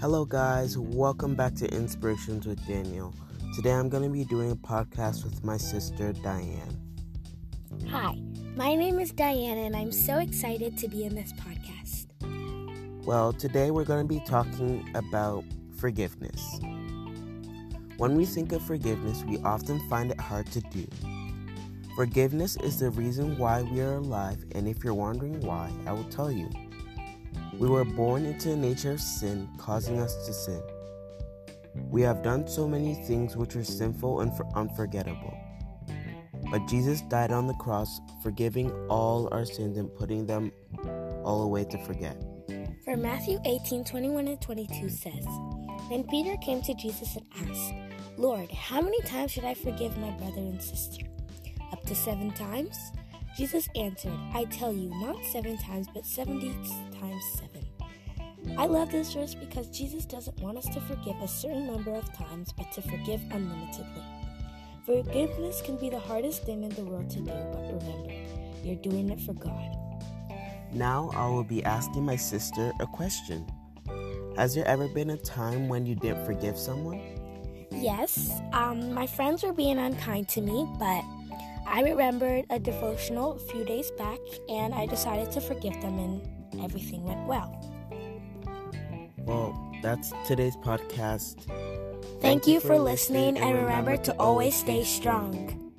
Hello, guys. Welcome back to Inspirations with Daniel. Today I'm going to be doing a podcast with my sister, Diane. Hi, my name is Diane, and I'm so excited to be in this podcast. Well, today we're going to be talking about forgiveness. When we think of forgiveness, we often find it hard to do. Forgiveness is the reason why we are alive, and if you're wondering why, I will tell you. We were born into a nature of sin, causing us to sin. We have done so many things which are sinful and unforgettable. But Jesus died on the cross, forgiving all our sins and putting them all away to forget. For Matthew 18 21 and 22 says, Then Peter came to Jesus and asked, Lord, how many times should I forgive my brother and sister? Up to seven times? Jesus answered, I tell you, not seven times, but seventy times seven. I love this verse because Jesus doesn't want us to forgive a certain number of times, but to forgive unlimitedly. Forgiveness can be the hardest thing in the world to do, but remember, you're doing it for God. Now I will be asking my sister a question. Has there ever been a time when you didn't forgive someone? Yes, um, my friends were being unkind to me, but I remembered a devotional a few days back and I decided to forgive them, and everything went well. Well, that's today's podcast. Thank, Thank you for listening, and remember to always stay strong.